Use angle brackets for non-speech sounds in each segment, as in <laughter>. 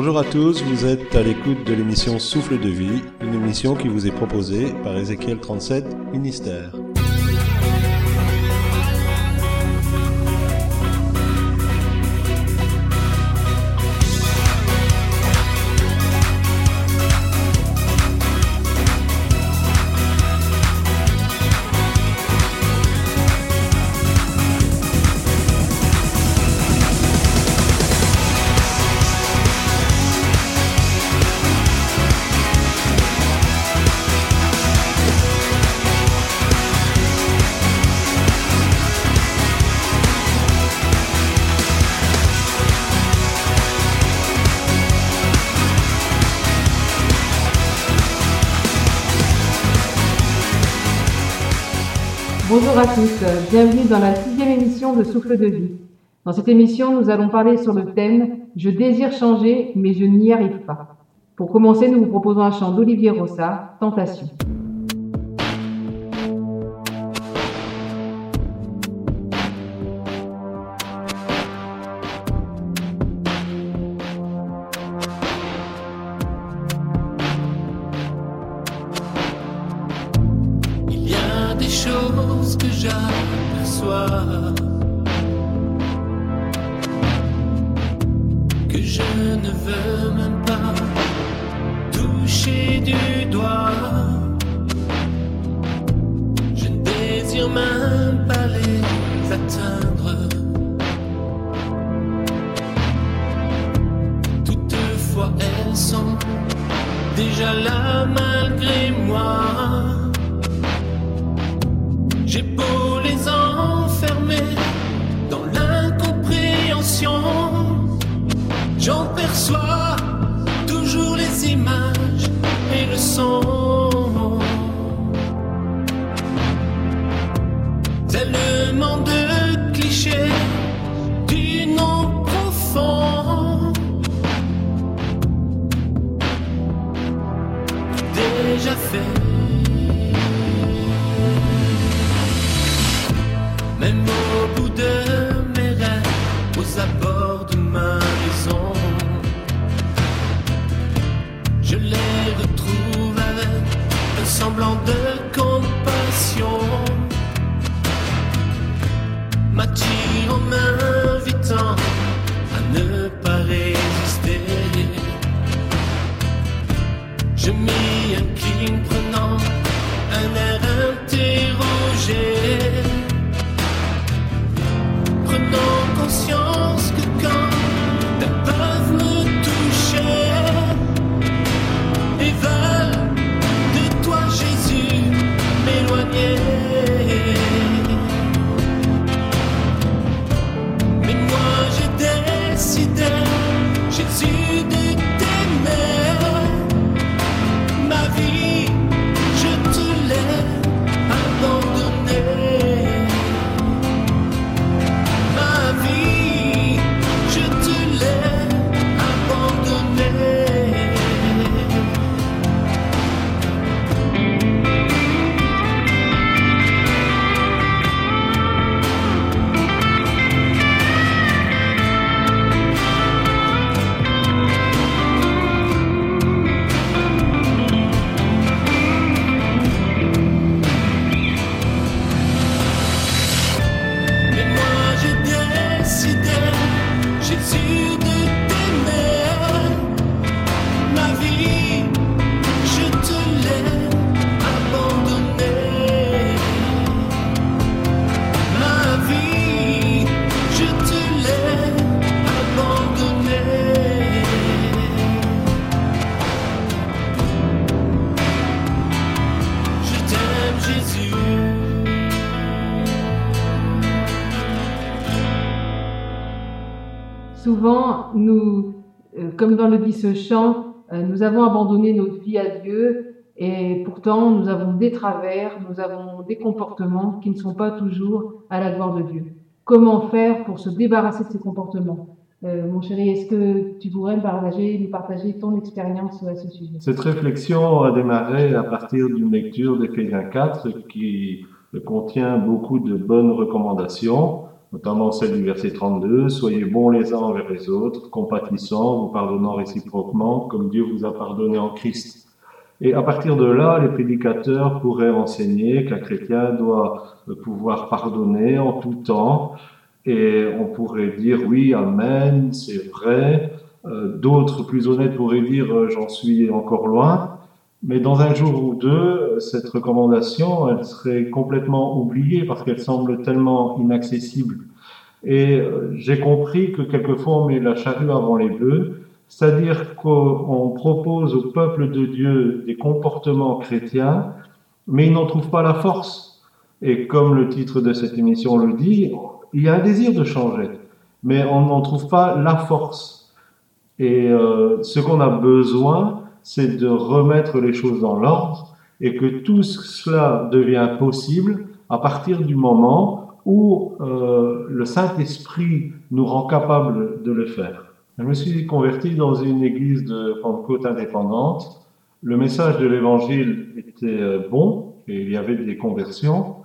Bonjour à tous, vous êtes à l'écoute de l'émission Souffle de vie, une émission qui vous est proposée par Ézéchiel 37, ministère. Bienvenue dans la sixième émission de Souffle de vie. Dans cette émission, nous allons parler sur le thème Je désire changer, mais je n'y arrive pas. Pour commencer, nous vous proposons un chant d'Olivier Rossa, Tentation. Déjà fait. Même dans le dit ce chant, euh, nous avons abandonné notre vie à Dieu et pourtant nous avons des travers, nous avons des comportements qui ne sont pas toujours à la gloire de Dieu. Comment faire pour se débarrasser de ces comportements? Euh, Mon chéri, est-ce que tu pourrais partager, nous partager ton expérience à ce sujet? Cette réflexion a démarré à partir d'une lecture d'Éphésiens 4 qui contient beaucoup de bonnes recommandations notamment celle du verset 32, Soyez bons les uns envers les autres, compatissants, vous pardonnant réciproquement, comme Dieu vous a pardonné en Christ. Et à partir de là, les prédicateurs pourraient enseigner qu'un chrétien doit pouvoir pardonner en tout temps, et on pourrait dire oui, amen, c'est vrai. Euh, D'autres plus honnêtes pourraient dire euh, j'en suis encore loin. Mais dans un jour ou deux, cette recommandation, elle serait complètement oubliée parce qu'elle semble tellement inaccessible. Et euh, j'ai compris que quelquefois on met la charrue avant les bœufs, c'est-à-dire qu'on propose au peuple de Dieu des comportements chrétiens, mais ils n'en trouvent pas la force. Et comme le titre de cette émission le dit, il y a un désir de changer, mais on n'en trouve pas la force. Et euh, ce qu'on a besoin, c'est de remettre les choses dans l'ordre et que tout cela devient possible à partir du moment où euh, le Saint-Esprit nous rend capable de le faire. Je me suis converti dans une église de Pentecôte indépendante. Le message de l'évangile était euh, bon et il y avait des conversions,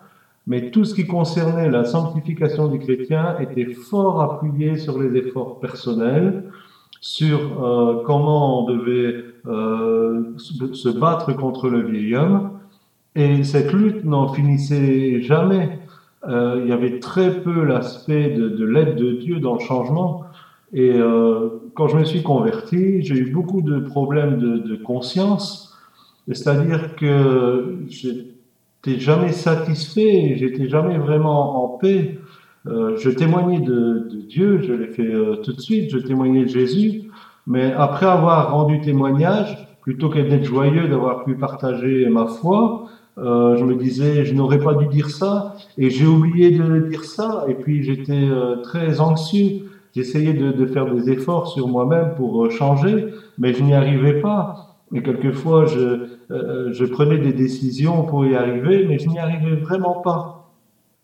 mais tout ce qui concernait la sanctification du chrétien était fort appuyé sur les efforts personnels, sur euh, comment on devait euh, se battre contre le vieil homme. Et cette lutte n'en finissait jamais. Euh, il y avait très peu l'aspect de, de l'aide de Dieu dans le changement. Et euh, quand je me suis converti, j'ai eu beaucoup de problèmes de, de conscience. C'est-à-dire que j'étais jamais satisfait, j'étais jamais vraiment en paix. Euh, je témoignais de, de Dieu, je l'ai fait euh, tout de suite, je témoignais de Jésus, mais après avoir rendu témoignage, plutôt que d'être joyeux d'avoir pu partager ma foi, euh, je me disais, je n'aurais pas dû dire ça, et j'ai oublié de dire ça, et puis j'étais euh, très anxieux. J'essayais de, de, faire des efforts sur moi-même pour euh, changer, mais je n'y arrivais pas. Et quelquefois, je, je prenais des décisions pour y arriver, mais je n'y arrivais vraiment pas.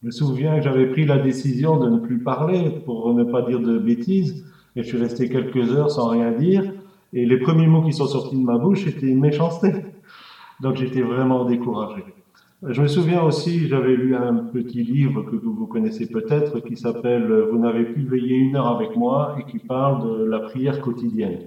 Je me souviens que j'avais pris la décision de ne plus parler pour ne pas dire de bêtises, et je suis resté quelques heures sans rien dire. Et les premiers mots qui sont sortis de ma bouche étaient une méchanceté. Donc j'étais vraiment découragé. Je me souviens aussi, j'avais lu un petit livre que vous connaissez peut-être qui s'appelle Vous n'avez pu veiller une heure avec moi et qui parle de la prière quotidienne.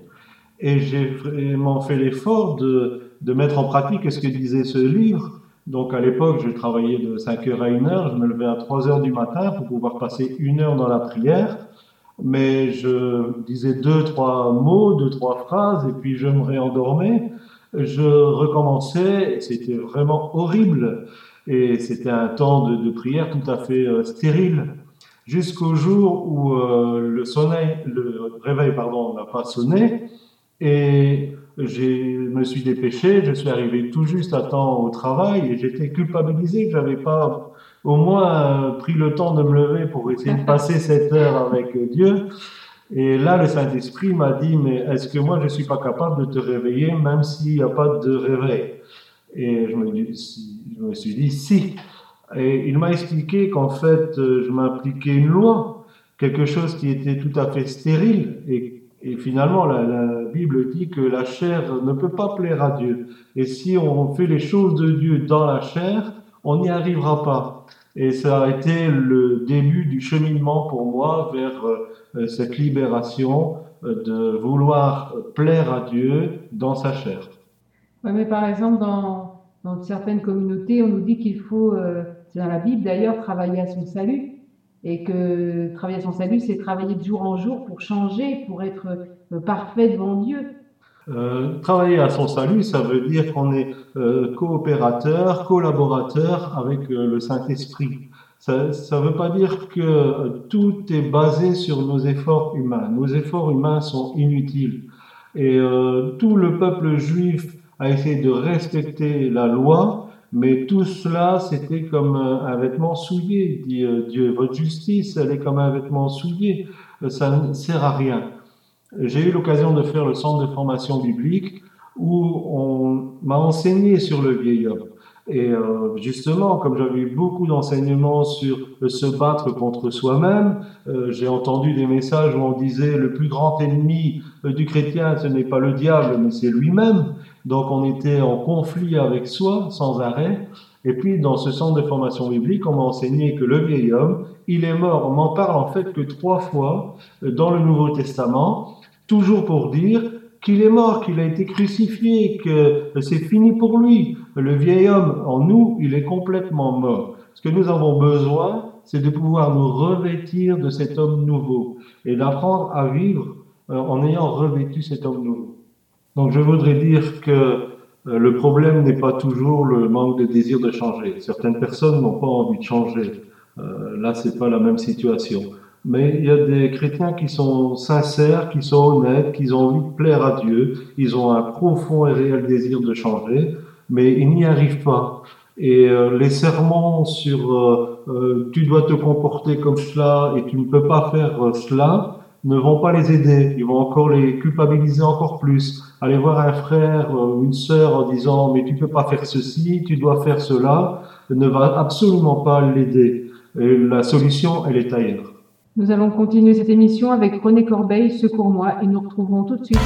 Et j'ai vraiment fait l'effort de, de mettre en pratique ce que disait ce livre. Donc à l'époque, je travaillais de 5 heures à 1 heure, je me levais à 3 heures du matin pour pouvoir passer une heure dans la prière. Mais je disais deux, trois mots, deux, trois phrases, et puis je me réendormais. Je recommençais, c'était vraiment horrible, et c'était un temps de, prière tout à fait euh, stérile, jusqu'au jour où euh, le, sonneil, le réveil n'a pas sonné, et je me suis dépêché, je suis arrivé tout juste à temps au travail, et j'étais culpabilisé que j'avais pas au moins euh, pris le temps de me lever pour essayer de passer cette heure avec euh, Dieu. Et là, le Saint-Esprit m'a dit, mais est-ce que moi, je suis pas capable de te réveiller, même s'il n'y a pas de réveil? Et je me, dis, je me suis dit, si. Et il m'a expliqué qu'en fait, euh, je m'appliquais une loi, quelque chose qui était tout à fait stérile. Et, et finalement, la, Bible dit que la chair ne peut pas plaire à Dieu. Et si on fait les choses de Dieu dans la chair, on n'y arrivera pas. Et ça a été le début du cheminement pour moi vers euh, cette libération euh, de vouloir plaire à Dieu dans sa chair. Ouais, mais par exemple, dans, certaines communautés, on nous dit qu'il faut, euh, c'est dans la Bible d'ailleurs, travailler à son salut. Et que travailler à son salut, c'est travailler de jour en jour pour changer, pour être parfait devant Dieu. Euh, travailler à son salut, ça veut dire qu'on est euh, coopérateur, collaborateur avec euh, le Saint-Esprit. Ça ne veut pas dire que tout est basé sur nos efforts humains. Nos efforts humains sont inutiles. Et euh, tout le peuple juif a essayé de respecter la loi, mais tout cela, c'était comme un vêtement souillé, dit Dieu. Votre justice, elle est comme un vêtement souillé. Ça ne sert à rien j'ai eu l'occasion de faire le centre de formation biblique où on m'a enseigné sur le vieil homme. Et euh, justement, comme j'avais eu beaucoup d'enseignements sur euh, se battre contre soi-même, euh, j'ai entendu des messages où on disait le plus grand ennemi euh, du chrétien, ce n'est pas le diable, mais c'est lui-même. Donc on était en conflit avec soi sans arrêt. Et puis, dans ce centre de formation biblique, on m'a enseigné que le vieil homme, il est mort. On m'en parle en fait que trois fois euh, dans le Nouveau Testament, toujours pour dire qu'il est mort, qu'il a été crucifié, que c'est fini pour lui. Le vieil homme en nous, il est complètement mort. Ce que nous avons besoin, c'est de pouvoir nous revêtir de cet homme nouveau et d'apprendre à vivre euh, en ayant revêtu cet homme nouveau. Donc je voudrais dire que euh, le problème n'est pas toujours le manque de désir de changer. Certaines personnes n'ont pas envie de changer. Euh, là, c'est pas la même situation. Mais il y a des chrétiens qui sont sincères, qui sont honnêtes, qui ont envie de plaire à Dieu. Ils ont un profond et réel désir de changer, mais ils n'y arrivent pas. Et euh, les sermons sur euh, euh, tu dois te comporter comme cela et tu ne peux pas faire cela ne vont pas les aider. Ils vont encore les culpabiliser encore plus. Aller voir un frère ou une sœur en disant mais tu peux pas faire ceci, tu dois faire cela, ne va absolument pas l'aider. La solution, elle est ailleurs. Nous allons continuer cette émission avec René Corbeil, Secours-moi, et nous retrouverons tout de suite.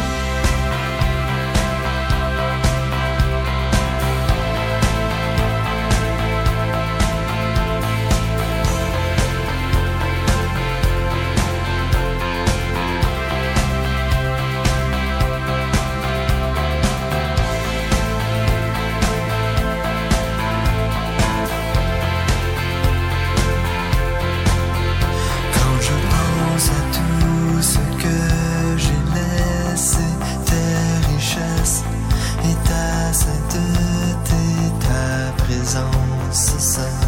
on society.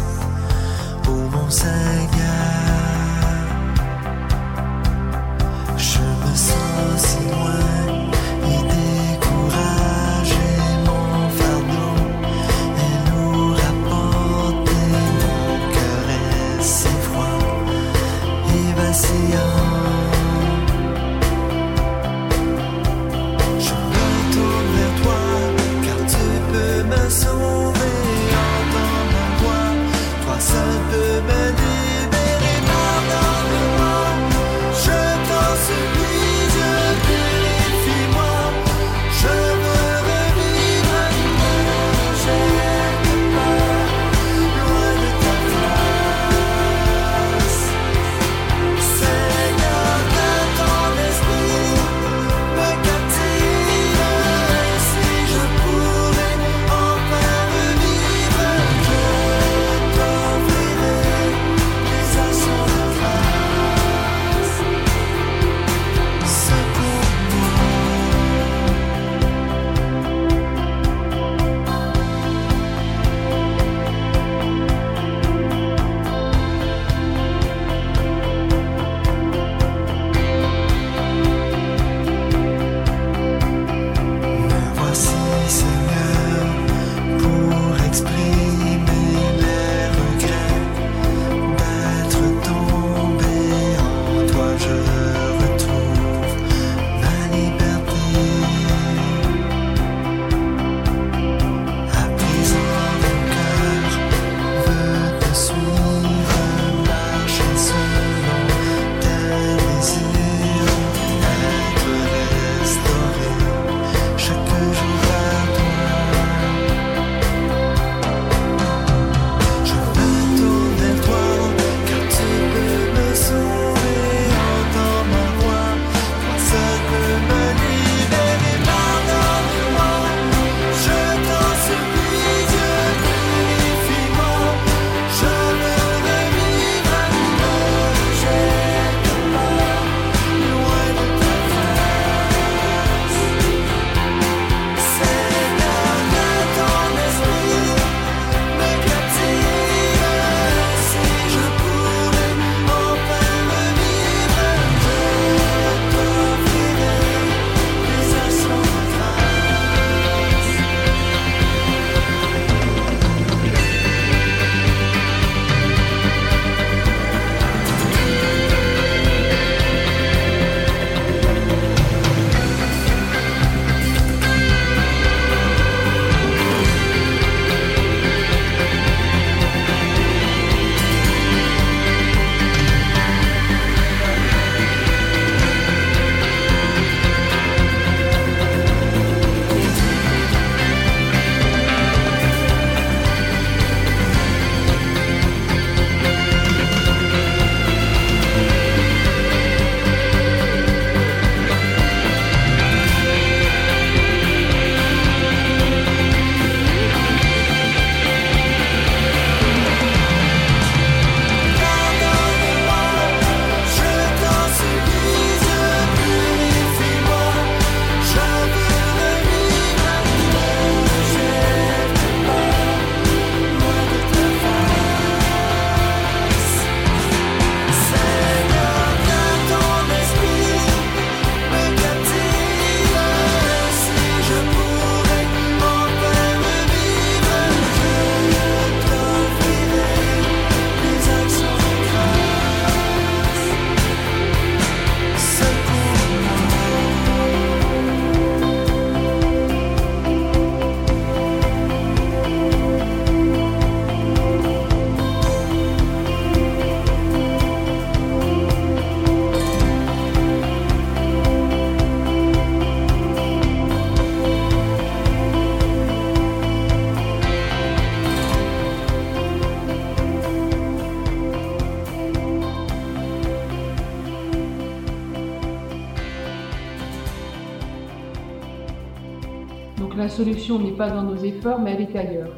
Donc la solution n'est pas dans nos efforts, mais elle est ailleurs.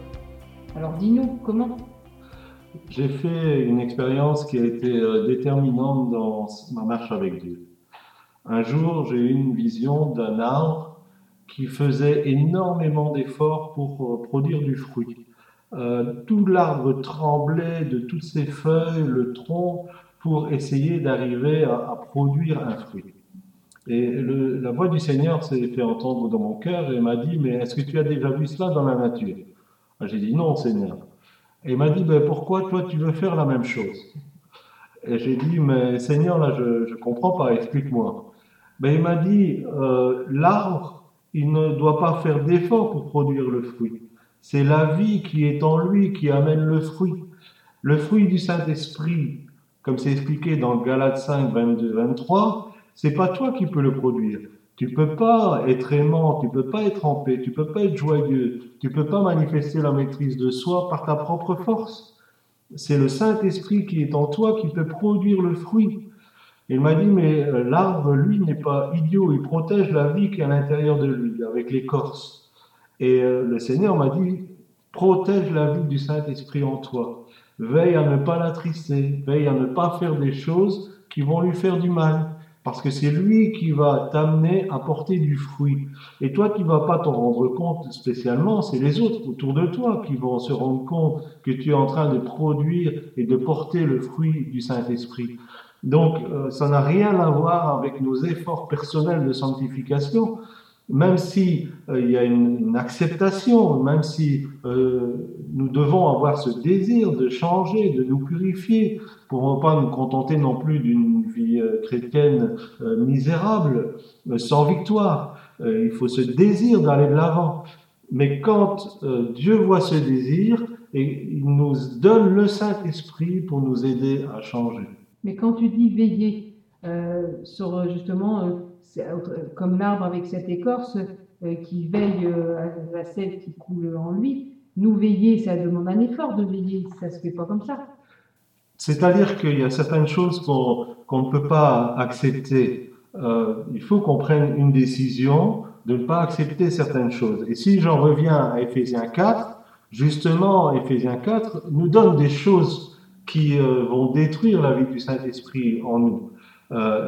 Alors dis-nous, comment? J'ai fait une expérience qui a été euh, déterminante dans ma marche avec Dieu. Un jour, j'ai eu une vision d'un arbre qui faisait énormément d'efforts pour euh, produire du fruit. Euh, tout l'arbre tremblait de toutes ses feuilles, le tronc, pour essayer d'arriver à, à produire un fruit. Et le- la voix du Seigneur s'est fait entendre dans mon cœur et m'a dit, mais est-ce que tu as déjà vu cela dans la nature? Ah, J'ai dit non, Seigneur. Et il m'a dit, ben, pourquoi toi tu veux faire la même chose? Et j'ai dit, mais Seigneur, là, je ne comprends pas, explique-moi. Ben, il m'a dit, euh, l'arbre, il ne doit pas faire d'effort pour produire le fruit. C'est la vie qui est en lui qui amène le fruit. Le fruit du Saint-Esprit, comme c'est expliqué dans Galates 5, 22, 23, c'est pas toi qui peux le produire. Tu peux pas être aimant, tu peux pas être en paix, tu peux pas être joyeux, tu peux pas manifester la maîtrise de soi par ta propre force. C'est le Saint-Esprit qui est en toi qui peut produire le fruit. Il m'a dit, mais euh, l'arbre, lui, n'est pas idiot, il protège la vie qui est à l'intérieur de lui, avec l'écorce. Et euh, le Seigneur m'a dit, protège la vie du Saint-Esprit en toi. Veille à ne pas l'attrister, veille à ne pas faire des choses qui vont lui faire du mal. Parce que c'est lui qui va t'amener à porter du fruit. Et toi, tu vas pas t'en rendre compte spécialement, c'est les autres autour de toi qui vont se rendre compte que tu es en train de produire et de porter le fruit du Saint-Esprit. Donc, euh, ça n'a rien à voir avec nos efforts personnels de sanctification, même si euh, il y a une, acceptation, même si euh, nous devons avoir ce désir de changer, de nous purifier, pour ne pas nous contenter non plus d'une vie euh, chrétienne misérable, sans victoire. Il faut ce désir d'aller de l'avant. Mais quand Dieu voit ce désir, et il nous donne le Saint-Esprit pour nous aider à changer. Mais quand tu dis veiller sur justement, euh, comme l'arbre avec cette écorce euh, qui veille euh, à sève qui coule en lui, nous veiller, ça demande un effort de veiller, ça se fait pas comme ça. C'est-à-dire qu'il y a certaines choses qu'on ne peut pas accepter. Il faut qu'on prenne une décision de ne pas accepter certaines choses. Et si j'en reviens à Éphésiens 4, justement, Éphésiens 4 nous donne des choses qui vont détruire la vie du Saint-Esprit en nous,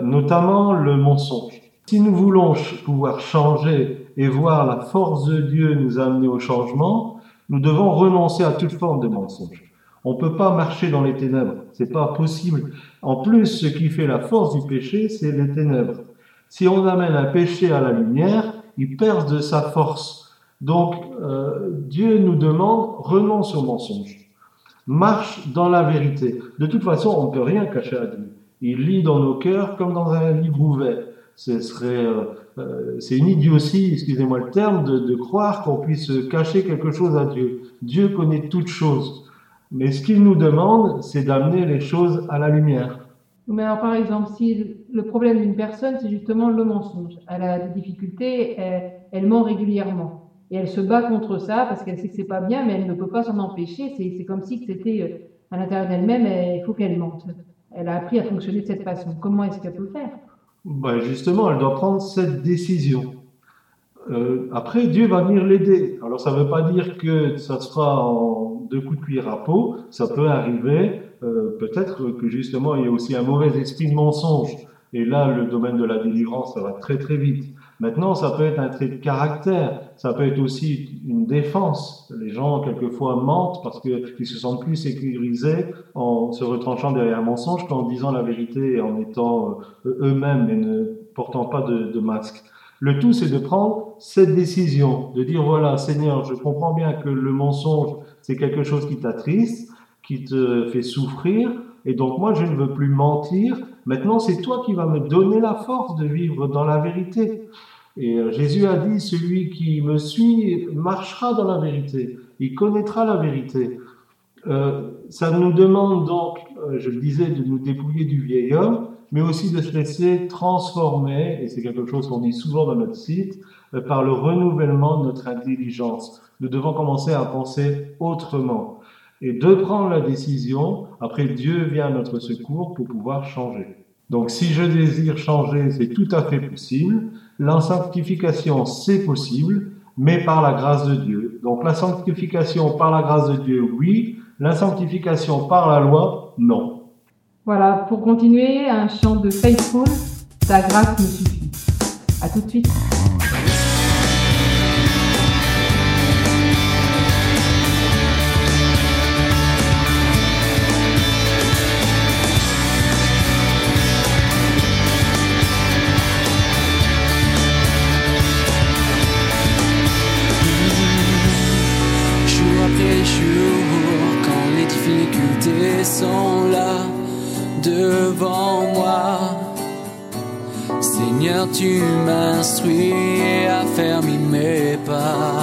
notamment le mensonge. Si nous voulons pouvoir changer et voir la force de Dieu nous amener au changement, nous devons renoncer à toute forme de mensonge. On peut pas marcher dans les ténèbres, c'est pas possible. En plus, ce qui fait la force du péché, c'est les ténèbres. Si on amène un péché à la lumière, il perd de sa force. Donc, euh, Dieu nous demande renonce au mensonge, marche dans la vérité. De toute façon, on ne peut rien cacher à Dieu. Il lit dans nos cœurs comme dans un livre ouvert. Ce serait, euh, euh, c'est une idiotie, excusez-moi le terme, de, croire qu'on puisse cacher quelque chose à Dieu. Dieu connaît toutes choses. Mais ce qu'il nous demande, c'est d'amener les choses à la lumière. Mais alors, par exemple, si le problème d'une personne, c'est justement le mensonge, elle a des difficultés, elle, elle ment régulièrement. Et elle se bat contre ça parce qu'elle sait que c'est pas bien, mais elle ne peut pas s'en empêcher. C'est comme si c'était euh, à l'intérieur d'elle-même, il faut qu'elle mente. Elle a appris à fonctionner de cette façon. Comment est-ce qu'elle peut faire? Ben justement, elle doit prendre cette décision. Euh, après, Dieu va venir l'aider. Alors, ça ne veut pas dire que ça sera en deux coups de cuillère à peau. Ça peut arriver. euh, Peut-être que justement, il y a aussi un mauvais esprit de mensonge. Et là, le domaine de la délivrance, ça va très très vite. Maintenant, ça peut être un trait de caractère. Ça peut être aussi une défense. Les gens, quelquefois, mentent parce qu'ils se sentent plus sécurisés en se retranchant derrière un mensonge qu'en disant la vérité et en étant euh, eux-mêmes et ne portant pas de, de masque. Le tout, c'est de prendre cette décision, de dire voilà, Seigneur, je comprends bien que le mensonge, c'est quelque chose qui t'attriste, qui te fait souffrir, et donc moi, je ne veux plus mentir. Maintenant, c'est toi qui vas me donner la force de vivre dans la vérité. Et euh, Jésus a dit, celui qui me suit marchera dans la vérité, il connaîtra la vérité. Euh, ça nous demande donc, euh, je le disais, de nous dépouiller du vieil homme, mais aussi de se laisser transformer, et c'est quelque chose qu'on dit souvent dans notre site, par le renouvellement de notre intelligence. Nous devons commencer à penser autrement et de prendre la décision. Après, Dieu vient à notre secours pour pouvoir changer. Donc, si je désire changer, c'est tout à fait possible. La sanctification, c'est possible. mais par la grâce de Dieu. Donc la sanctification par la grâce de Dieu, oui. La sanctification par la loi, non. Voilà, pour continuer, un chant de Faithful, ta grâce me suffit. À tout de suite. Tu m'instruis et affermis mes pas.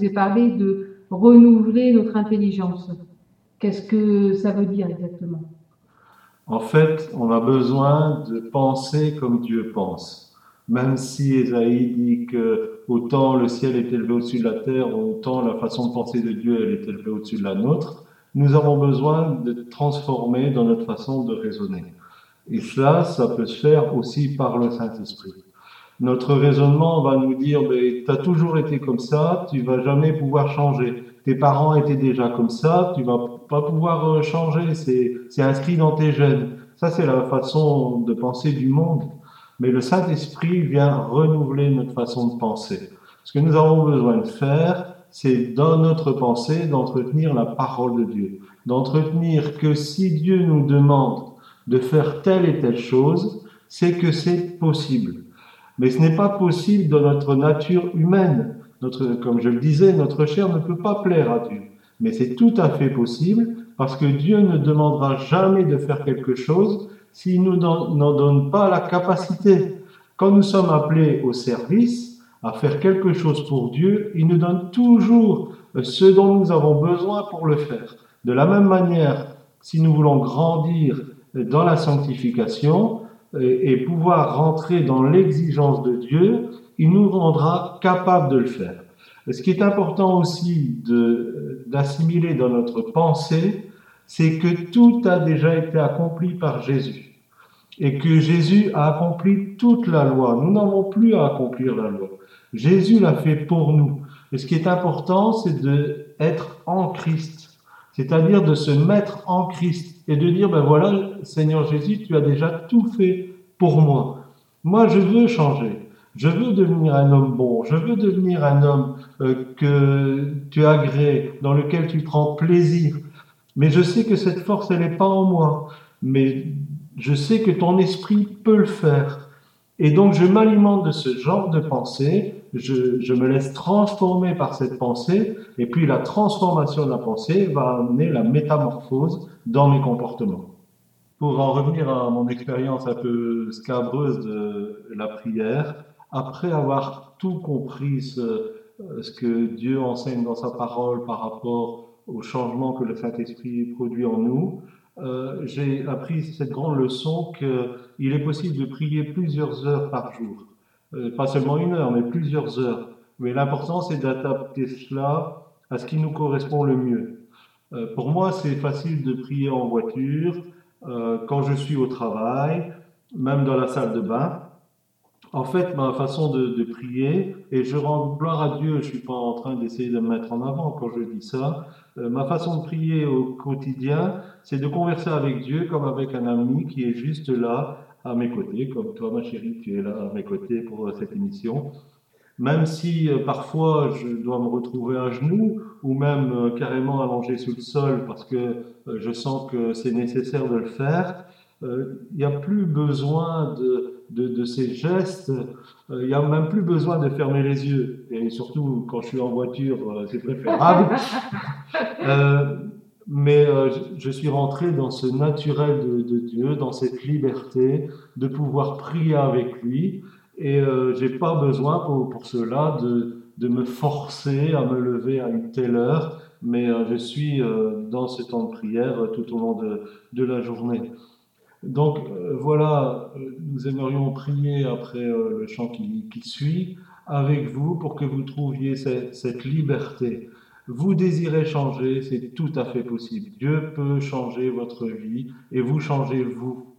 4.23, il nous est parlé de renouveler notre intelligence. Qu'est-ce que ça veut dire exactement? En fait, on a besoin de penser comme Dieu pense. Même si Esaïe dit que autant le ciel est élevé au-dessus de la terre, autant la façon de penser de Dieu elle est élevée au-dessus de la nôtre, nous avons besoin de transformer dans notre façon de raisonner. Et cela, ça peut se faire aussi par le Saint-Esprit. Notre raisonnement va nous dire, tu as toujours été comme ça, tu vas jamais pouvoir changer. Tes parents étaient déjà comme ça, tu vas pas pouvoir euh, changer, c'est inscrit dans tes gènes. Ça, c'est la façon de penser du monde. Mais le Saint-Esprit vient renouveler notre façon de penser. Ce que nous avons besoin de faire, c'est dans notre pensée d'entretenir la parole de Dieu, d'entretenir que si Dieu nous demande de faire telle et telle chose, c'est que c'est possible. Mais ce n'est pas possible dans notre nature humaine. Notre, comme je le disais, notre chair ne peut pas plaire à Dieu. Mais c'est tout à fait possible parce que Dieu ne demandera jamais de faire quelque chose s'il nous n'en donne pas la capacité. Quand nous sommes appelés au service, à faire quelque chose pour Dieu, il nous donne toujours ce dont nous avons besoin pour le faire. De la même manière, si nous voulons grandir dans la sanctification et, pouvoir rentrer dans l'exigence de Dieu, il nous rendra capables de le faire. Ce qui est important aussi d'assimiler dans notre pensée, c'est que tout a déjà été accompli par Jésus et que Jésus a accompli toute la loi. Nous n'avons plus à accomplir la loi. Jésus l'a fait pour nous. Et ce qui est important, c'est d'être en Christ, c'est-à-dire de se mettre en Christ et de dire, ben voilà, Seigneur Jésus, tu as déjà tout fait pour moi. Moi, je veux changer. Je veux devenir un homme bon. Je veux devenir un homme euh, que tu agrées, dans lequel tu prends plaisir. Mais je sais que cette force, elle n'est pas en moi. Mais je sais que ton esprit peut le faire. Et donc, je m'alimente de ce genre de pensée. Je, je me laisse transformer par cette pensée. Et puis, la transformation de la pensée va amener la métamorphose dans mes comportements. Pour en revenir à mon expérience un peu scabreuse de la prière, après avoir tout compris ce, ce que Dieu enseigne dans sa parole par rapport au changement que le Saint-Esprit produit en nous, euh, j'ai appris cette grande leçon qu'il est possible de prier plusieurs heures par jour. Euh, pas seulement une heure, mais plusieurs heures. Mais l'important, c'est d'adapter cela à ce qui nous correspond le mieux. Euh, pour moi, c'est facile de prier en voiture, euh, quand je suis au travail, même dans la salle de bain. En fait, ma façon de, de prier, et je rends gloire à Dieu, je suis pas en train d'essayer de me mettre en avant quand je dis ça, euh, ma façon de prier au quotidien, c'est de converser avec Dieu comme avec un ami qui est juste là à mes côtés, comme toi ma chérie, tu es là à mes côtés pour euh, cette émission. Même si euh, parfois je dois me retrouver à genoux ou même euh, carrément allongé sous le sol parce que euh, je sens que c'est nécessaire de le faire, il n'y a plus besoin de, de, de ces gestes, il n'y a même plus besoin de fermer les yeux. Et surtout quand je suis en voiture, c'est préférable. <laughs> Mais euh, je, je suis rentré dans ce naturel de, Dieu, dans cette liberté de pouvoir prier avec lui. Et euh, j'ai pas besoin pour, pour cela de, de me forcer à me lever à une telle heure, mais euh, je suis dans ce temps de prière tout au long de, de la journée. Donc voilà, nous aimerions prier après le chant qui, qui suit avec vous pour que vous trouviez cette, cette liberté. Vous désirez changer, c'est tout à fait possible. Dieu peut changer votre vie et vous changez vous.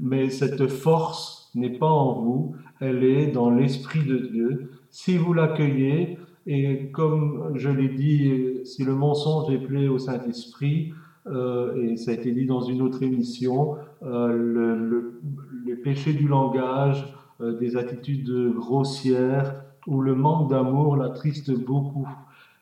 Mais cette force n'est pas en vous, elle est dans l'Esprit de Dieu. Si vous l'accueillez, et comme je l'ai dit, si le mensonge est plaît au Saint-Esprit, euh, et ça a été dit dans une autre émission, euh, le, péché du langage, euh, des attitudes grossières ou le manque d'amour l'attriste beaucoup.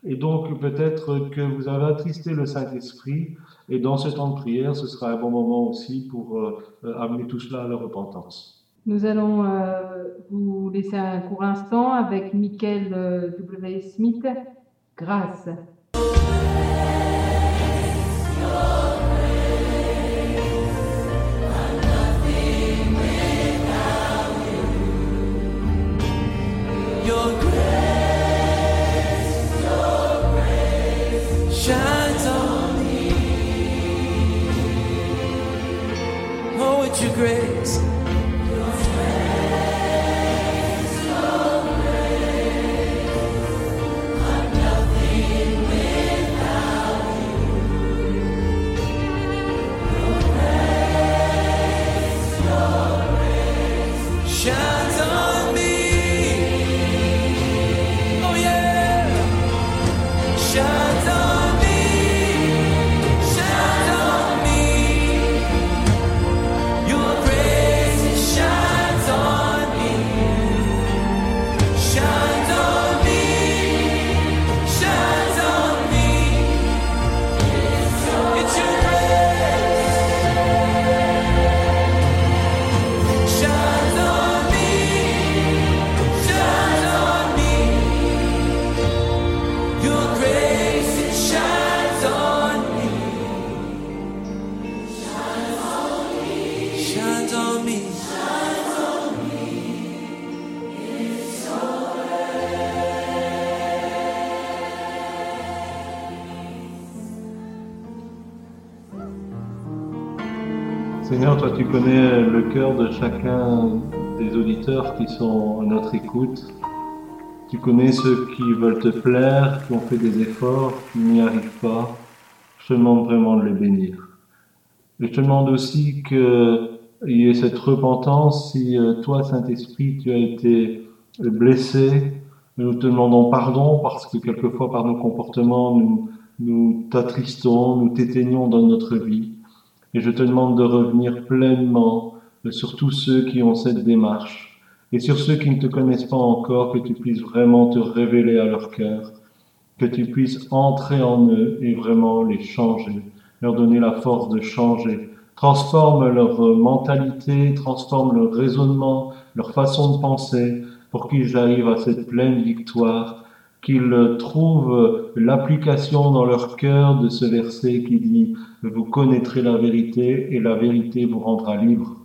Et donc peut-être que vous avez attristé le Saint-Esprit, et dans ce temps de prière, ce sera un bon moment aussi pour euh, euh, amener tout cela à la repentance. Nous allons euh, vous laisser un court instant avec Michael W. Smith. Grâce. Great. Tu connais le cœur de chacun des auditeurs qui sont à notre écoute. Tu connais ceux qui veulent te plaire, qui ont fait des efforts, qui n'y arrivent pas. Je te demande vraiment de les bénir. Et je te demande aussi qu'il y ait cette repentance si euh, toi, Saint-Esprit, tu as été blessé. Nous te demandons pardon parce que quelquefois par nos comportements, nous, nous t'attristons, nous t'éteignons dans notre vie. Et je te demande de revenir pleinement sur tous ceux qui ont cette démarche. Et sur ceux qui ne te connaissent pas encore, que tu puisses vraiment te révéler à leur cœur, que tu puisses entrer en eux et vraiment les changer, leur donner la force de changer. Transforme leur mentalité, transforme leur raisonnement, leur façon de penser, pour qu'ils arrivent à cette pleine victoire, qu'ils trouvent l'application dans leur cœur de ce verset qui dit Vous connaîtrez la vérité et la vérité vous rendra libre.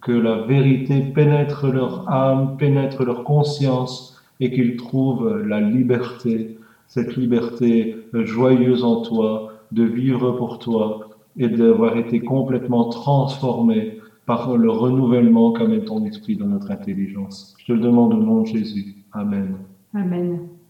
Que la vérité pénètre leur âme, pénètre leur conscience et qu'ils trouvent la liberté, cette liberté joyeuse en toi, de vivre pour toi et d'avoir été complètement transformé par le renouvellement qu'amène ton esprit dans notre intelligence. Je te le demande au nom de Jésus. Amen. Amen.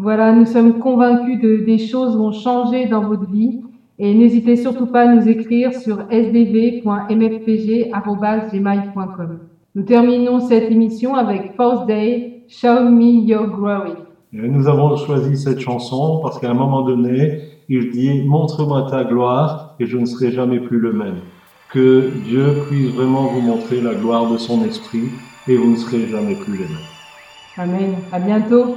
Voilà, nous sommes convaincus de des choses vont changer dans votre vie et n'hésitez surtout pas à nous écrire sur sdv.mfpg@gmail.com. Nous terminons cette émission avec Fourth Day, Show Me Your Glory. Nous avons choisi cette chanson parce qu'à un moment donné, il dit Montre-moi ta gloire et je ne serai jamais plus le même. Que Dieu puisse vraiment vous montrer la gloire de son esprit et vous ne serez jamais plus les mêmes. Amen. À bientôt.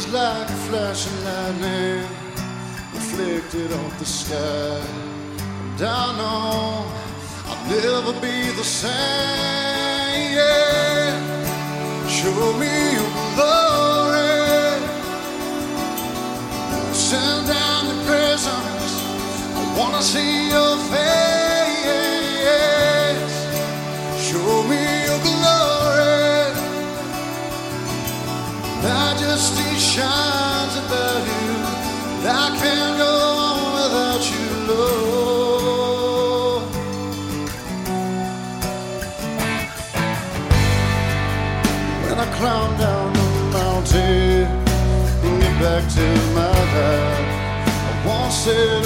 Was like a flash of lightning reflected off the sky. And I know I'll never be the same. Yeah. Show me your glory. Send down the presence. I wanna see your face. Shines above you. And I can't go on without you, Lord. When I climb down the mountain, get back to my life. I won't settle